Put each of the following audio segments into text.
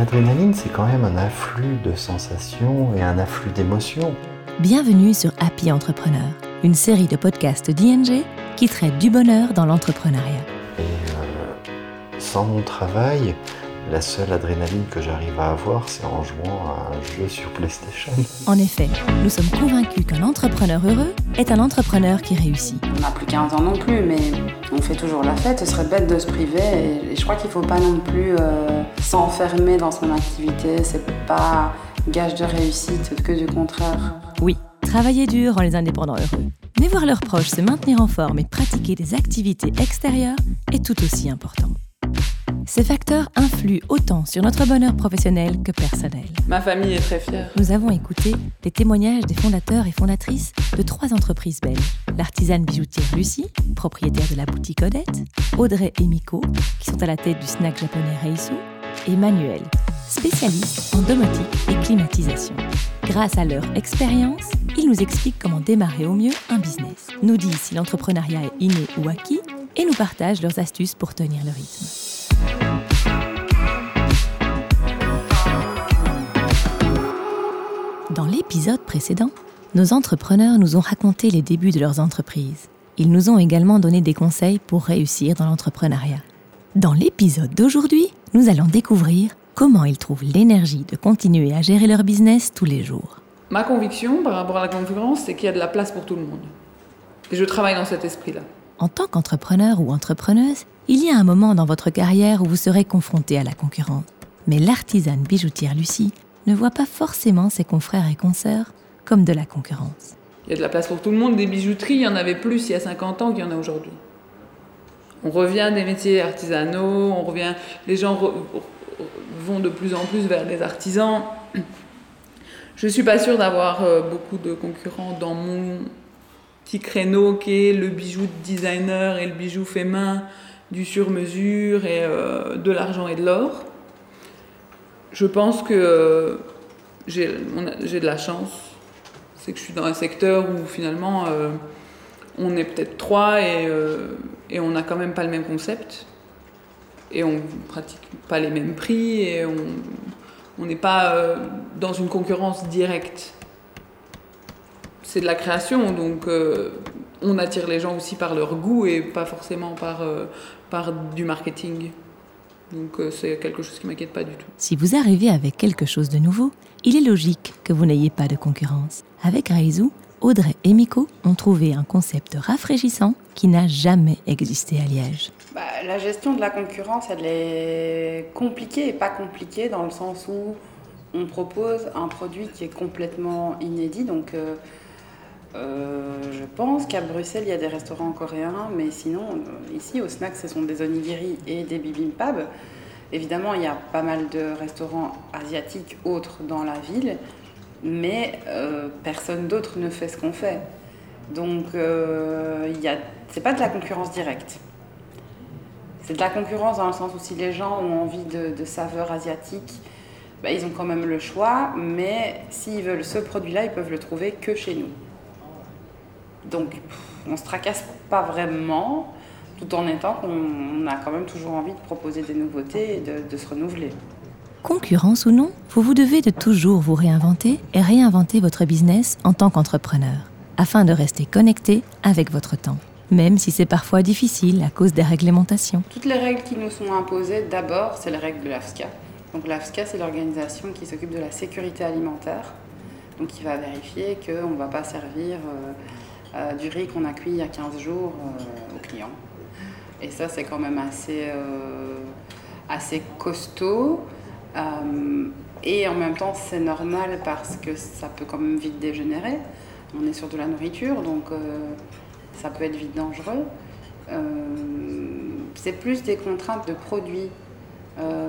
L'adrénaline, c'est quand même un afflux de sensations et un afflux d'émotions. Bienvenue sur Happy Entrepreneur, une série de podcasts d'ING qui traite du bonheur dans l'entrepreneuriat. Et euh, sans mon travail, la seule adrénaline que j'arrive à avoir, c'est en jouant à un jeu sur PlayStation. En effet, nous sommes convaincus qu'un entrepreneur heureux est un entrepreneur qui réussit. On n'a plus 15 ans non plus, mais on fait toujours la fête. Ce serait bête de se priver. Et je crois qu'il ne faut pas non plus euh, s'enfermer dans son activité. C'est pas gage de réussite, que du contraire. Oui, travailler dur rend les indépendants heureux. Mais voir leurs proches se maintenir en forme et pratiquer des activités extérieures est tout aussi important. Ces facteurs influent autant sur notre bonheur professionnel que personnel. Ma famille est très fière. Nous avons écouté les témoignages des fondateurs et fondatrices de trois entreprises belges. L'artisane bijoutière Lucie, propriétaire de la boutique Odette, Audrey et Miko, qui sont à la tête du snack japonais Reisu, et Manuel, spécialiste en domotique et climatisation. Grâce à leur expérience, ils nous expliquent comment démarrer au mieux un business, nous disent si l'entrepreneuriat est inné ou acquis, et nous partagent leurs astuces pour tenir le rythme. Dans l'épisode précédent, nos entrepreneurs nous ont raconté les débuts de leurs entreprises. Ils nous ont également donné des conseils pour réussir dans l'entrepreneuriat. Dans l'épisode d'aujourd'hui, nous allons découvrir comment ils trouvent l'énergie de continuer à gérer leur business tous les jours. Ma conviction par rapport à la concurrence, c'est qu'il y a de la place pour tout le monde. Et je travaille dans cet esprit-là. En tant qu'entrepreneur ou entrepreneuse, il y a un moment dans votre carrière où vous serez confronté à la concurrence. Mais l'artisane bijoutière Lucie ne voit pas forcément ses confrères et consoeurs comme de la concurrence. Il y a de la place pour tout le monde. Des bijouteries, il y en avait plus il y a 50 ans qu'il y en a aujourd'hui. On revient des métiers artisanaux, on revient, les gens vont de plus en plus vers les artisans. Je ne suis pas sûre d'avoir euh, beaucoup de concurrents dans mon petit créneau qui est le bijou de designer et le bijou fait main, du sur-mesure et euh, de l'argent et de l'or je pense que euh, j'ai de la chance. C'est que je suis dans un secteur où finalement euh, on est peut-être trois et, on n'a quand même pas le même concept. Et on pratique pas les mêmes prix et on n'est pas dans une concurrence directe. C'est de la création, donc on attire les gens aussi par leur goût et pas forcément par, par du marketing. Donc euh, c'est quelque chose qui m'inquiète pas du tout. Si vous arrivez avec quelque chose de nouveau, il est logique que vous n'ayez pas de concurrence. Avec Raizu, Audrey et Miko ont trouvé un concept rafraîchissant qui n'a jamais existé à Liège. Bah, la gestion de la concurrence, elle est compliquée et pas compliquée dans le sens où on propose un produit qui est complètement inédit. Donc, euh, euh, je pense qu'à Bruxelles, il y a des restaurants coréens, mais sinon, euh, ici, au snack, ce sont des onigiri et des bibimbap. Évidemment, il y a pas mal de restaurants asiatiques autres dans la ville, mais euh, personne d'autre ne fait ce qu'on fait. Donc, euh, c'est pas de la concurrence directe. C'est de la concurrence dans le sens où si les gens ont envie de, saveurs asiatiques, bah, ils ont quand même le choix, mais s'ils veulent ce produit-là, ils peuvent le trouver que chez nous. Donc, on ne se tracasse pas vraiment, tout en étant qu'on a quand même toujours envie de proposer des nouveautés et de, de se renouveler. Concurrence ou non, vous vous devez de toujours vous réinventer et réinventer votre business en tant qu'entrepreneur, afin de rester connecté avec votre temps, même si c'est parfois difficile à cause des réglementations. Toutes les règles qui nous sont imposées, d'abord, c'est les règles de l'AFSCA. Donc l'AFSCA, c'est l'organisation qui s'occupe de la sécurité alimentaire, donc qui va vérifier qu'on ne va pas servir... Euh, euh, du riz qu'on a cuit il y a 15 jours euh, aux clients. Et ça, c'est quand même assez, euh, assez costaud. et en même temps, c'est normal parce que ça peut quand même vite dégénérer. On est sur de la nourriture, donc ça peut être vite dangereux. c'est plus des contraintes de produits.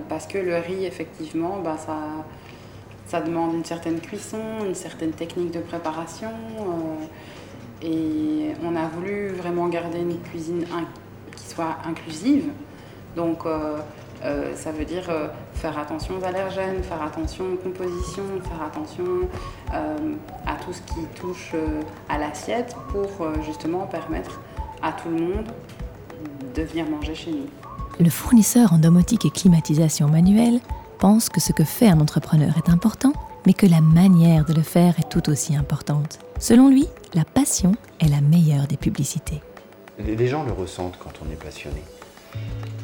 parce que le riz, effectivement, bah, ça, ça demande une certaine cuisson, une certaine technique de préparation. Et on a voulu vraiment garder une cuisine qui soit inclusive. Donc, euh, euh, ça veut dire euh, faire attention aux allergènes, faire attention aux compositions, faire attention à tout ce qui touche à l'assiette pour justement permettre à tout le monde de venir manger chez nous. Le fournisseur en domotique et climatisation manuelle pense que ce que fait un entrepreneur est important, mais que la manière de le faire est tout aussi importante. Selon lui, la passion est la meilleure des publicités. Les gens le ressentent quand on est passionné.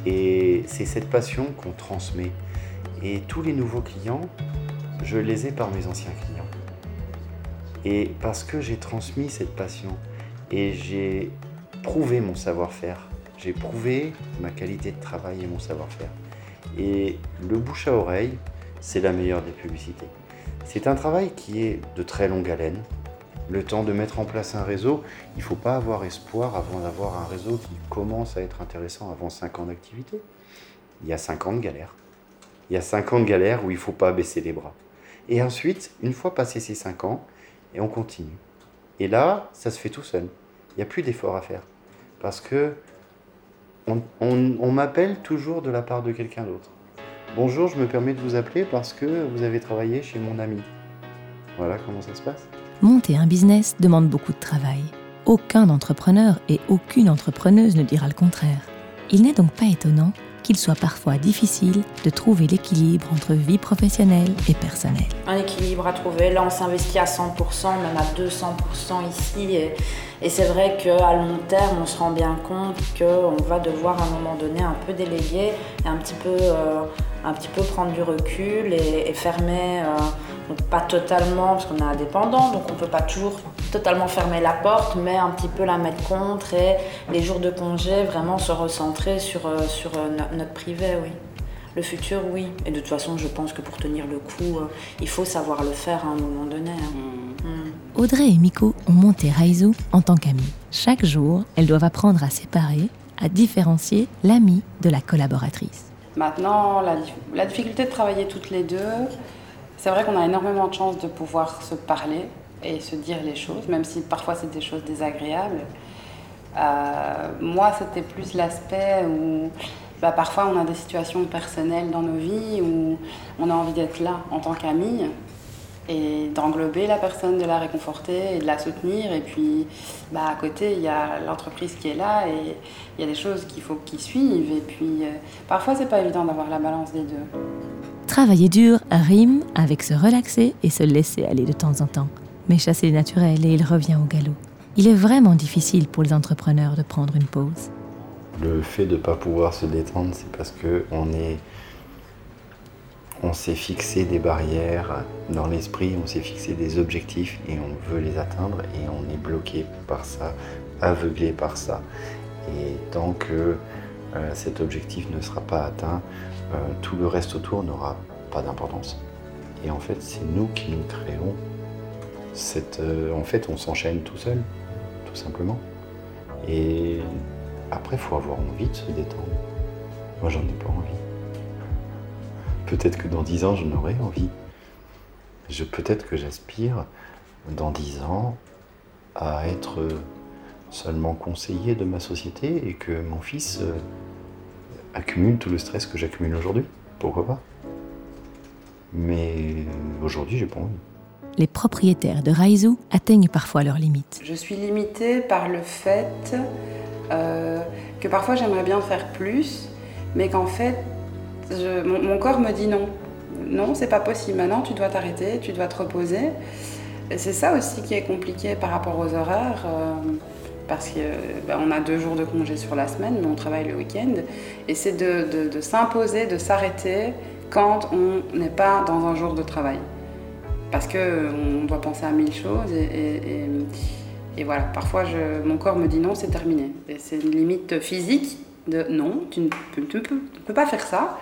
Et c'est cette passion qu'on transmet. Et tous les nouveaux clients, je les ai par mes anciens clients. Et parce que j'ai transmis cette passion et j'ai prouvé mon savoir-faire, j'ai prouvé ma qualité de travail et mon savoir-faire. Et le bouche à oreille, c'est la meilleure des publicités. C'est un travail qui est de très longue haleine. Le temps de mettre en place un réseau, il ne faut pas avoir espoir avant d'avoir un réseau qui commence à être intéressant avant 5 ans d'activité. Il y a 5 ans de galère. Il y a 5 ans de galère où il ne faut pas baisser les bras. Et ensuite, une fois passé ces 5 ans, et on continue. Et là, ça se fait tout seul. Il n'y a plus d'effort à faire. Parce que on, m'appelle toujours de la part de quelqu'un d'autre. Bonjour, je me permets de vous appeler parce que vous avez travaillé chez mon ami. Voilà comment ça se passe. Monter un business demande beaucoup de travail. Aucun entrepreneur et aucune entrepreneuse ne dira le contraire. Il n'est donc pas étonnant qu'il soit parfois difficile de trouver l'équilibre entre vie professionnelle et personnelle. Un équilibre à trouver, là on s'investit à 100%, même à 200% ici, et, c'est vrai qu'à long terme on se rend bien compte qu'on va devoir à un moment donné un peu déléguer et un petit peu, euh, un petit peu prendre du recul et, fermer. Euh, donc pas totalement, parce qu'on est indépendant, donc on ne peut pas toujours totalement fermer la porte, mais un petit peu la mettre contre et les jours de congé, vraiment se recentrer sur, euh, sur euh, notre privé, oui. Le futur, oui. Et de toute façon, je pense que pour tenir le coup, euh, il faut savoir le faire à un moment donné. Hein. Mm. Mm. Audrey et Miko ont monté Raizu en tant qu'amis. Chaque jour, elles doivent apprendre à séparer, à différencier l'ami de la collaboratrice. Maintenant, la, la difficulté de travailler toutes les deux, c'est vrai qu'on a énormément de chance de pouvoir se parler et se dire les choses, même si parfois c'est des choses désagréables. Euh, moi, c'était plus l'aspect où bah, parfois on a des situations personnelles dans nos vies où on a envie d'être là en tant qu'ami et d'englober la personne, de la réconforter et de la soutenir. Et puis bah, à côté, il y a l'entreprise qui est là et il y a des choses qu'il faut qu'ils suivent. Et puis euh, parfois, c'est pas évident d'avoir la balance des deux. Travailler dur rime avec se relaxer et se laisser aller de temps en temps. Mais chasser est naturel et il revient au galop. Il est vraiment difficile pour les entrepreneurs de prendre une pause. Le fait de ne pas pouvoir se détendre, c'est parce que on est on s'est fixé des barrières dans l'esprit, on s'est fixé des objectifs et on veut les atteindre et on est bloqué par ça, aveuglé par ça. Et tant que cet objectif ne sera pas atteint, euh, tout le reste autour n'aura pas d'importance. Et en fait, c'est nous qui nous créons. Euh, en fait, on s'enchaîne tout seul, tout simplement. Et après, il faut avoir envie de se détendre. Moi, j'en ai pas envie. Peut-être que dans dix ans, j'en aurai envie. Je, peut-être que j'aspire, dans dix ans, à être seulement conseiller de ma société et que mon fils euh, accumule tout le stress que j'accumule aujourd'hui. Pourquoi pas? Mais aujourd'hui, j'ai pas envie. Les propriétaires de Raizu atteignent parfois leurs limites. Je suis limitée par le fait euh, que parfois j'aimerais bien faire plus, mais qu'en fait, mon, corps me dit non. Non, c'est pas possible. Maintenant, tu dois t'arrêter, tu dois te reposer. C'est ça aussi qui est compliqué par rapport aux horaires. Euh, parce qu'on ben, a deux jours de congé sur la semaine, mais on travaille le week-end. Et c'est de, s'imposer, de s'arrêter quand on n'est pas dans un jour de travail. Parce qu'on doit penser à mille choses et, voilà, parfois mon corps me dit non, c'est terminé. c'est une limite physique de non, tu ne peux, pas faire ça.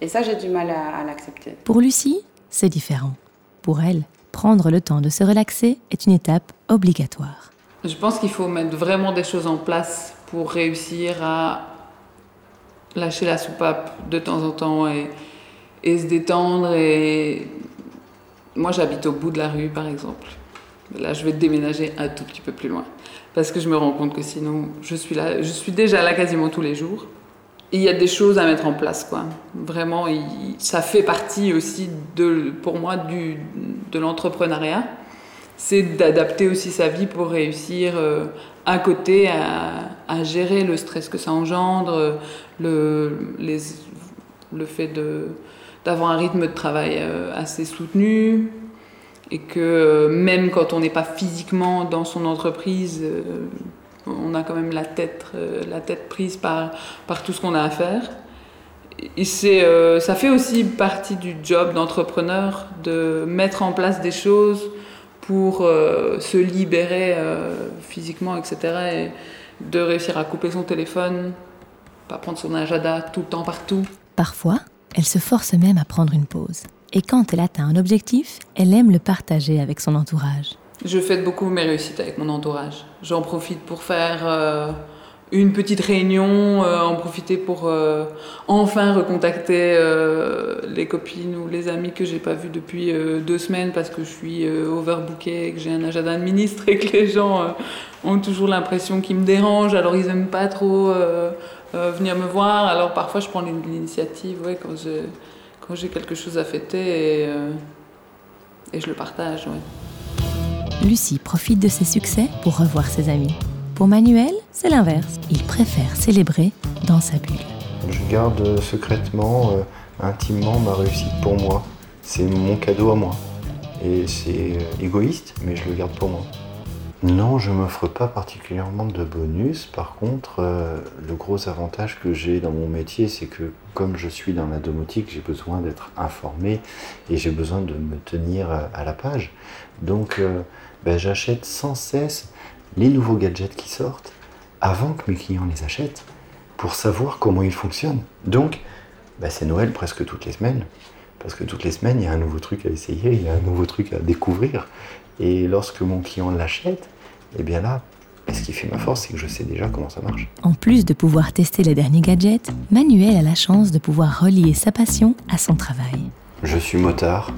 Et ça, j'ai du mal à l'accepter. Pour Lucie, c'est différent. Pour elle, prendre le temps de se relaxer est une étape obligatoire. Je pense qu'il faut mettre vraiment des choses en place pour réussir à lâcher la soupape de temps en temps et, se détendre. Et moi, j'habite au bout de la rue, par exemple. Là, je vais déménager un tout petit peu plus loin parce que je me rends compte que sinon, je suis là, je suis déjà là quasiment tous les jours. il y a des choses à mettre en place, quoi. Vraiment, ça fait partie aussi de, pour moi, du, de l'entrepreneuriat c'est d'adapter aussi sa vie pour réussir euh, à côté à, gérer le stress que ça engendre, le, les, Le fait d'avoir un rythme de travail assez soutenu, et que même quand on n'est pas physiquement dans son entreprise, on a quand même la tête, la tête prise par, par tout ce qu'on a à faire. Et ça fait aussi partie du job d'entrepreneur de mettre en place des choses pour euh, se libérer euh, physiquement, etc. Et de réussir à couper son téléphone, pas prendre son agenda tout le temps partout. Parfois, elle se force même à prendre une pause. Et quand elle atteint un objectif, elle aime le partager avec son entourage. Je fête beaucoup mes réussites avec mon entourage. J'en profite pour faire... Une petite réunion, euh, en profiter pour euh, enfin recontacter euh, les copines ou les amis que j'ai pas vus depuis deux semaines parce que je suis overbookée, que j'ai un agenda de ministre et que les gens ont toujours l'impression qu'ils me dérangent, alors ils aiment pas trop venir me voir. Alors parfois je prends l'initiative ouais, quand j'ai quelque chose à fêter et, je le partage. Lucie profite de ses succès pour revoir ses amis. Pour Manuel, c'est l'inverse. Il préfère célébrer dans sa bulle. Je garde secrètement, euh, intimement ma réussite pour moi. C'est mon cadeau à moi. Et c'est euh, égoïste, mais je le garde pour moi. Non, je m'offre pas particulièrement de bonus. Par contre, euh, le gros avantage que j'ai dans mon métier, c'est que comme je suis dans la domotique, j'ai besoin d'être informé et j'ai besoin de me tenir à la page. Donc, ben, j'achète sans cesse les nouveaux gadgets qui sortent avant que mes clients les achètent pour savoir comment ils fonctionnent. Donc, bah, c'est Noël presque toutes les semaines. Parce que toutes les semaines, il y a un nouveau truc à essayer, il y a un nouveau truc à découvrir. Et lorsque mon client l'achète, eh bien là, bah, ce qui fait ma force, c'est que je sais déjà comment ça marche. En plus de pouvoir tester les derniers gadgets, Manuel a la chance de pouvoir relier sa passion à son travail. Je suis motard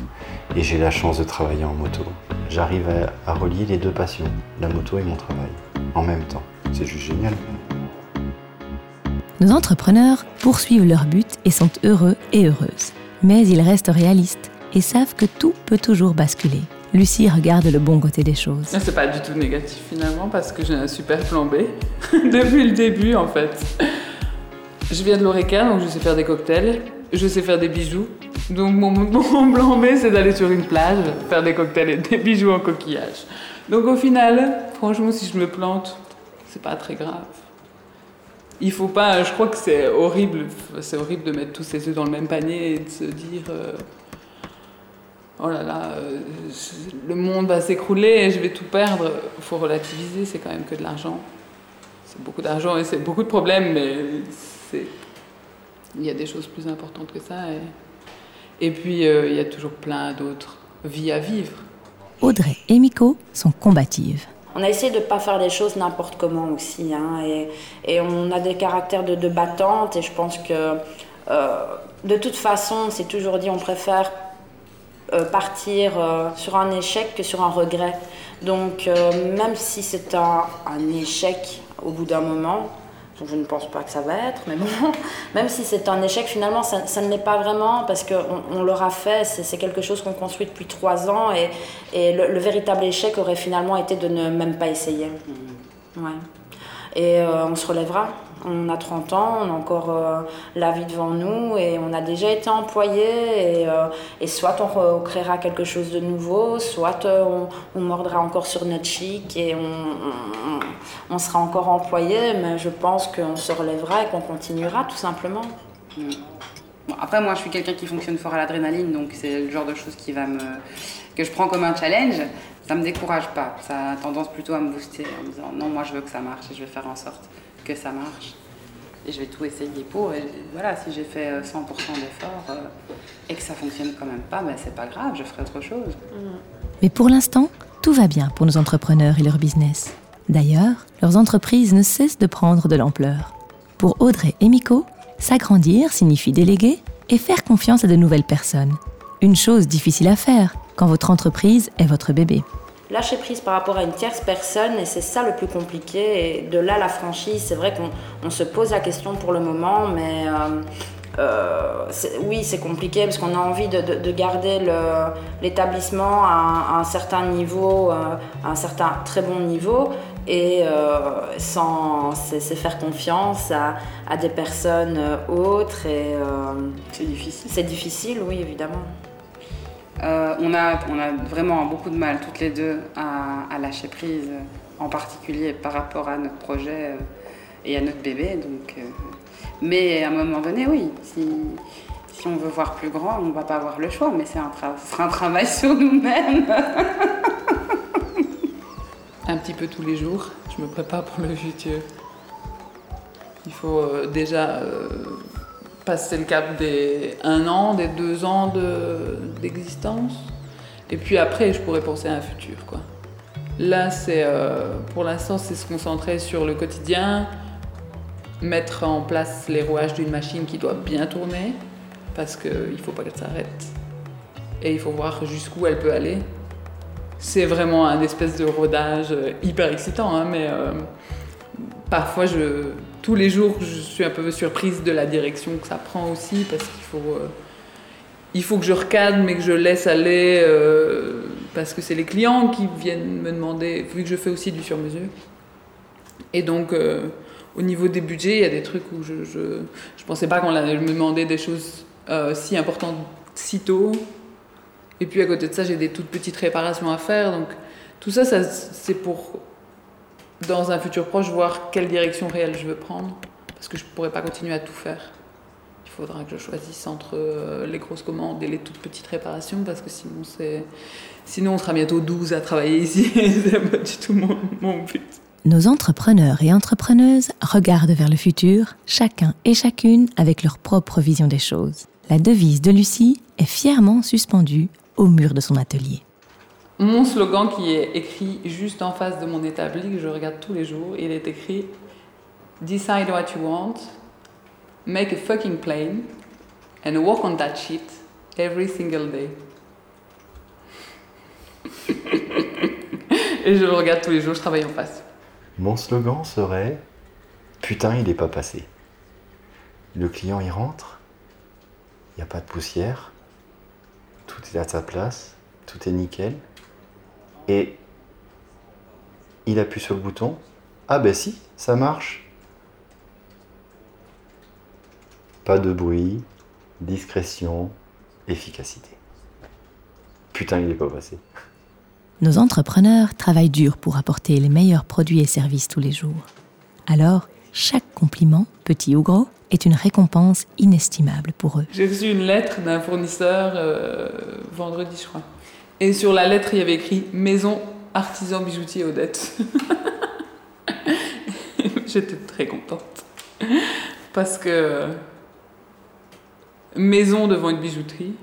et j'ai la chance de travailler en moto. J'arrive à, relier les deux passions, la moto et mon travail, en même temps. C'est juste génial. Nos entrepreneurs poursuivent leur but et sont heureux et heureuses. Mais ils restent réalistes et savent que tout peut toujours basculer. Lucie regarde le bon côté des choses. C'est pas du tout négatif finalement parce que j'ai un super plan B depuis le début en fait. Je viens de l'Oreca donc je sais faire des cocktails, je sais faire des bijoux, donc mon, mon plan B, c'est d'aller sur une plage, faire des cocktails et des bijoux en coquillage. Donc au final, franchement, si je me plante, c'est pas très grave. Il faut pas, je crois que c'est horrible, c'est horrible de mettre tous ses œufs dans le même panier et de se dire, euh, oh là là, euh, le monde va s'écrouler et je vais tout perdre. Il faut relativiser, c'est quand même que de l'argent. C'est beaucoup d'argent et c'est beaucoup de problèmes, mais il y a des choses plus importantes que ça. Et puis, euh, il y a toujours plein d'autres vies à vivre. Audrey et Miko sont combatives. On a essayé de ne pas faire les choses n'importe comment aussi. Hein, et, on a des caractères de, de battantes. Et je pense que, euh, de toute façon, c'est toujours dit on préfère euh, partir sur un échec que sur un regret. Donc, même si c'est un, un échec au bout d'un moment, je ne pense pas que ça va être, mais bon, même si c'est un échec, finalement, ça, ne l'est pas vraiment parce qu'on on, l'aura fait, c'est quelque chose qu'on construit depuis trois ans et, et le, véritable échec aurait finalement été de ne même pas essayer. Mmh. Ouais. Et euh, on se relèvera. On a 30 ans, on a encore euh, la vie devant nous et on a déjà été employé. Et, euh, et soit on créera quelque chose de nouveau, soit on, mordra encore sur notre chic et on, sera encore employé. Mais je pense qu'on se relèvera et qu'on continuera tout simplement. Après, moi, je suis quelqu'un qui fonctionne fort à l'adrénaline, donc c'est le genre de choses qui va me que je prends comme un challenge, ça me décourage pas. Ça a tendance plutôt à me booster en me disant non, moi je veux que ça marche et je vais faire en sorte que ça marche. Et je vais tout essayer pour. Et voilà, si j'ai fait 100% euh, d'efforts euh, et que ça fonctionne quand même pas, ben c'est pas grave, je ferai autre chose. Mais pour l'instant, tout va bien pour nos entrepreneurs et leur business. D'ailleurs, leurs entreprises ne cessent de prendre de l'ampleur. Pour Audrey et Miko, s'agrandir signifie déléguer et faire confiance à de nouvelles personnes. Une chose difficile à faire quand votre entreprise est votre bébé lâcher prise par rapport à une tierce personne et c'est ça le plus compliqué. Et de là, la franchise, c'est vrai qu'on se pose la question pour le moment, mais euh, euh, oui, c'est compliqué parce qu'on a envie de, garder l'établissement à, un certain niveau, euh, à un certain très bon niveau. et euh, sans c'est faire confiance à, à, des personnes autres et c'est difficile. C'est difficile, oui, évidemment. On, a, on a vraiment beaucoup de mal toutes les deux à, lâcher prise, en particulier par rapport à notre projet et à notre bébé. Donc, mais à un moment donné, oui, si, on veut voir plus grand, on ne va pas avoir le choix, mais c'est un, travail sur nous-mêmes. un petit peu tous les jours, je me prépare pour le futur. Il faut euh, déjà euh, passer le cap des un an, des deux ans d'existence. et puis après, je pourrais penser à un futur. Quoi. Là, c'est, euh, pour l'instant, c'est se concentrer sur le quotidien, mettre en place les rouages d'une machine qui doit bien tourner, parce qu'il ne faut pas qu'elle s'arrête. Et il faut voir jusqu'où elle peut aller. C'est vraiment un espèce de rodage euh, hyper excitant, hein, mais euh, parfois, je, tous les jours, je suis un peu surprise de la direction que ça prend aussi, parce qu'il faut, euh, il faut que je recadre, mais que je laisse aller, parce que c'est les clients qui viennent me demander, vu que je fais aussi du sur-mesure. Et donc, au niveau des budgets, il y a des trucs où je ne je, pensais pas qu'on allait me demander des choses euh, si importante si tôt. Et puis à côté de ça, j'ai des toutes petites réparations à faire. Donc tout ça c'est pour, dans un futur proche, voir quelle direction réelle je veux prendre. Parce que je ne pourrais pas continuer à tout faire. Il faudra que je choisisse entre euh, les grosses commandes et les toutes petites réparations. Parce que sinon, sinon on sera bientôt 12 à travailler ici. c'est pas du tout mon, mon but. Nos entrepreneurs et entrepreneuses regardent vers le futur, chacun et chacune avec leur propre vision des choses la devise de Lucie est fièrement suspendue au mur de son atelier. Mon slogan qui est écrit juste en face de mon établi, que je regarde tous les jours, il est écrit Decide what you want, make a fucking plane, and work on that shit every single day. Et je le regarde tous les jours, je travaille en face. Mon slogan serait Putain, il n'est pas passé. Le client y rentre, il n'y a pas de poussière, tout est à sa place, tout est nickel. Et il appuie sur le bouton. Ah ben si, ça marche. Pas de bruit, discrétion, efficacité. Putain, il n'est pas passé. Nos entrepreneurs travaillent dur pour apporter les meilleurs produits et services tous les jours. Alors, chaque compliment, petit ou gros, est une récompense inestimable pour eux. J'ai reçu une lettre d'un fournisseur euh, vendredi, je crois. Et sur la lettre, il y avait écrit Maison artisan bijoutier Odette. J'étais très contente. Parce que maison devant une bijouterie,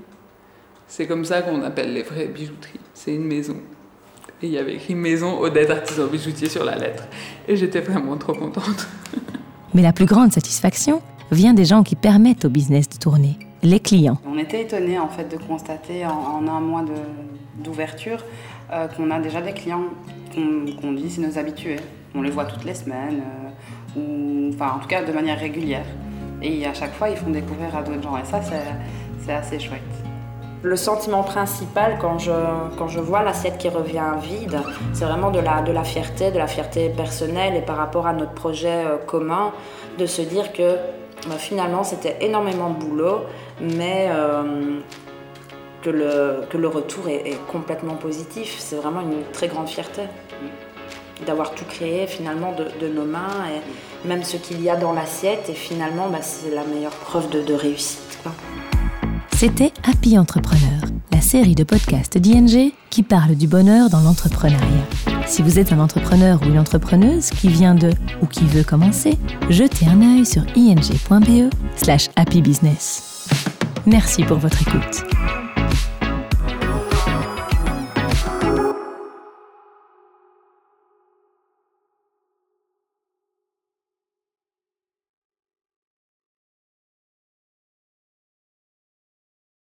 c'est comme ça qu'on appelle les vraies bijouteries. C'est une maison. Et il y avait écrit Maison Odette artisan bijoutier sur la lettre. Et j'étais vraiment trop contente. Mais la plus grande satisfaction, vient des gens qui permettent au business de tourner, les clients. On était étonnés en fait de constater en, un mois d'ouverture euh, qu'on a déjà des clients qu'on dit c'est nos habitués. On les voit toutes les semaines, euh, ou enfin en tout cas de manière régulière. Et à chaque fois ils font découvrir à d'autres gens et ça c'est assez chouette. Le sentiment principal quand je, quand je vois l'assiette qui revient vide, c'est vraiment de la, de la fierté, de la fierté personnelle et par rapport à notre projet euh, commun, de se dire que bah, finalement, c'était énormément de boulot, mais que, le, que le retour est, complètement positif. C'est vraiment une très grande fierté d'avoir tout créé finalement de, nos mains et même ce qu'il y a dans l'assiette. Et finalement, bah, c'est la meilleure preuve de, réussite. C'était Happy Entrepreneur, la série de podcasts d'ING qui parle du bonheur dans l'entrepreneuriat. Si vous êtes un entrepreneur ou une entrepreneuse qui vient de ou qui veut commencer, jetez un œil sur ing.be slash happybusiness. Merci pour votre écoute.